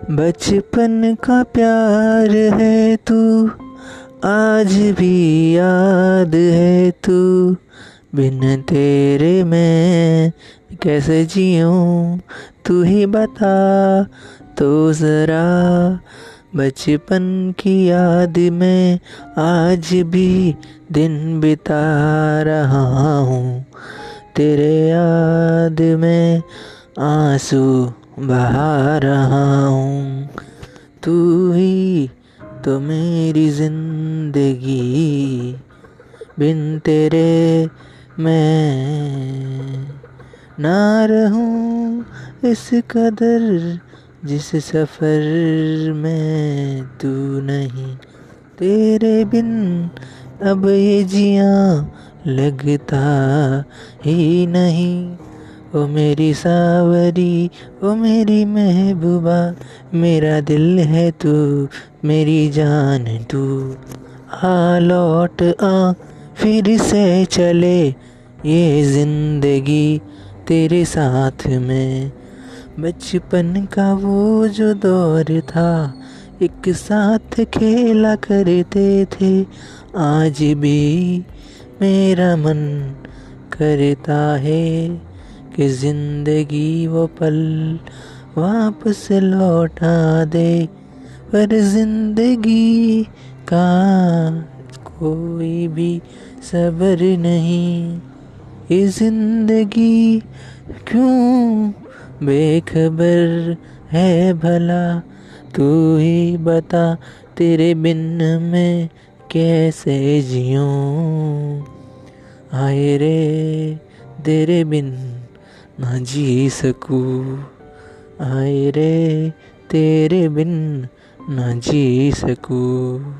बचपन का प्यार है तू, आज भी याद है तू। बिन तेरे मैं कैसे जीऊँ, तू ही बता तो ज़रा। बचपन की याद में आज भी दिन बिता रहा हूँ, तेरे याद में आँसू। बहा रहा हूँ। तू ही तो मेरी ज़िंदगी। बिन तेरे मैं ना रहूँ इस कदर जिस सफ़र में तू नहीं। तेरे बिन अब ये जिया लगता ही नहीं। ओ मेरी सावरी, ओ मेरी महबूबा, मेरा दिल है तू, मेरी जान तू। आ लौट आ, फिर से चले ये ज़िंदगी तेरे साथ में। बचपन का वो जो दौर था, एक साथ खेला करते थे, आज भी मेरा मन करता है। कि ज़िंदगी वो पल वापस लौटा दे, पर ज़िंदगी का कोई भी सबर नहीं। ये ज़िंदगी क्यों बेखबर है भला? तू ही बता तेरे बिन मैं कैसे जीऊँ? आए रे तेरे बिन ना जी सकूँ। आए रे तेरे बिन ना जी सकूँ।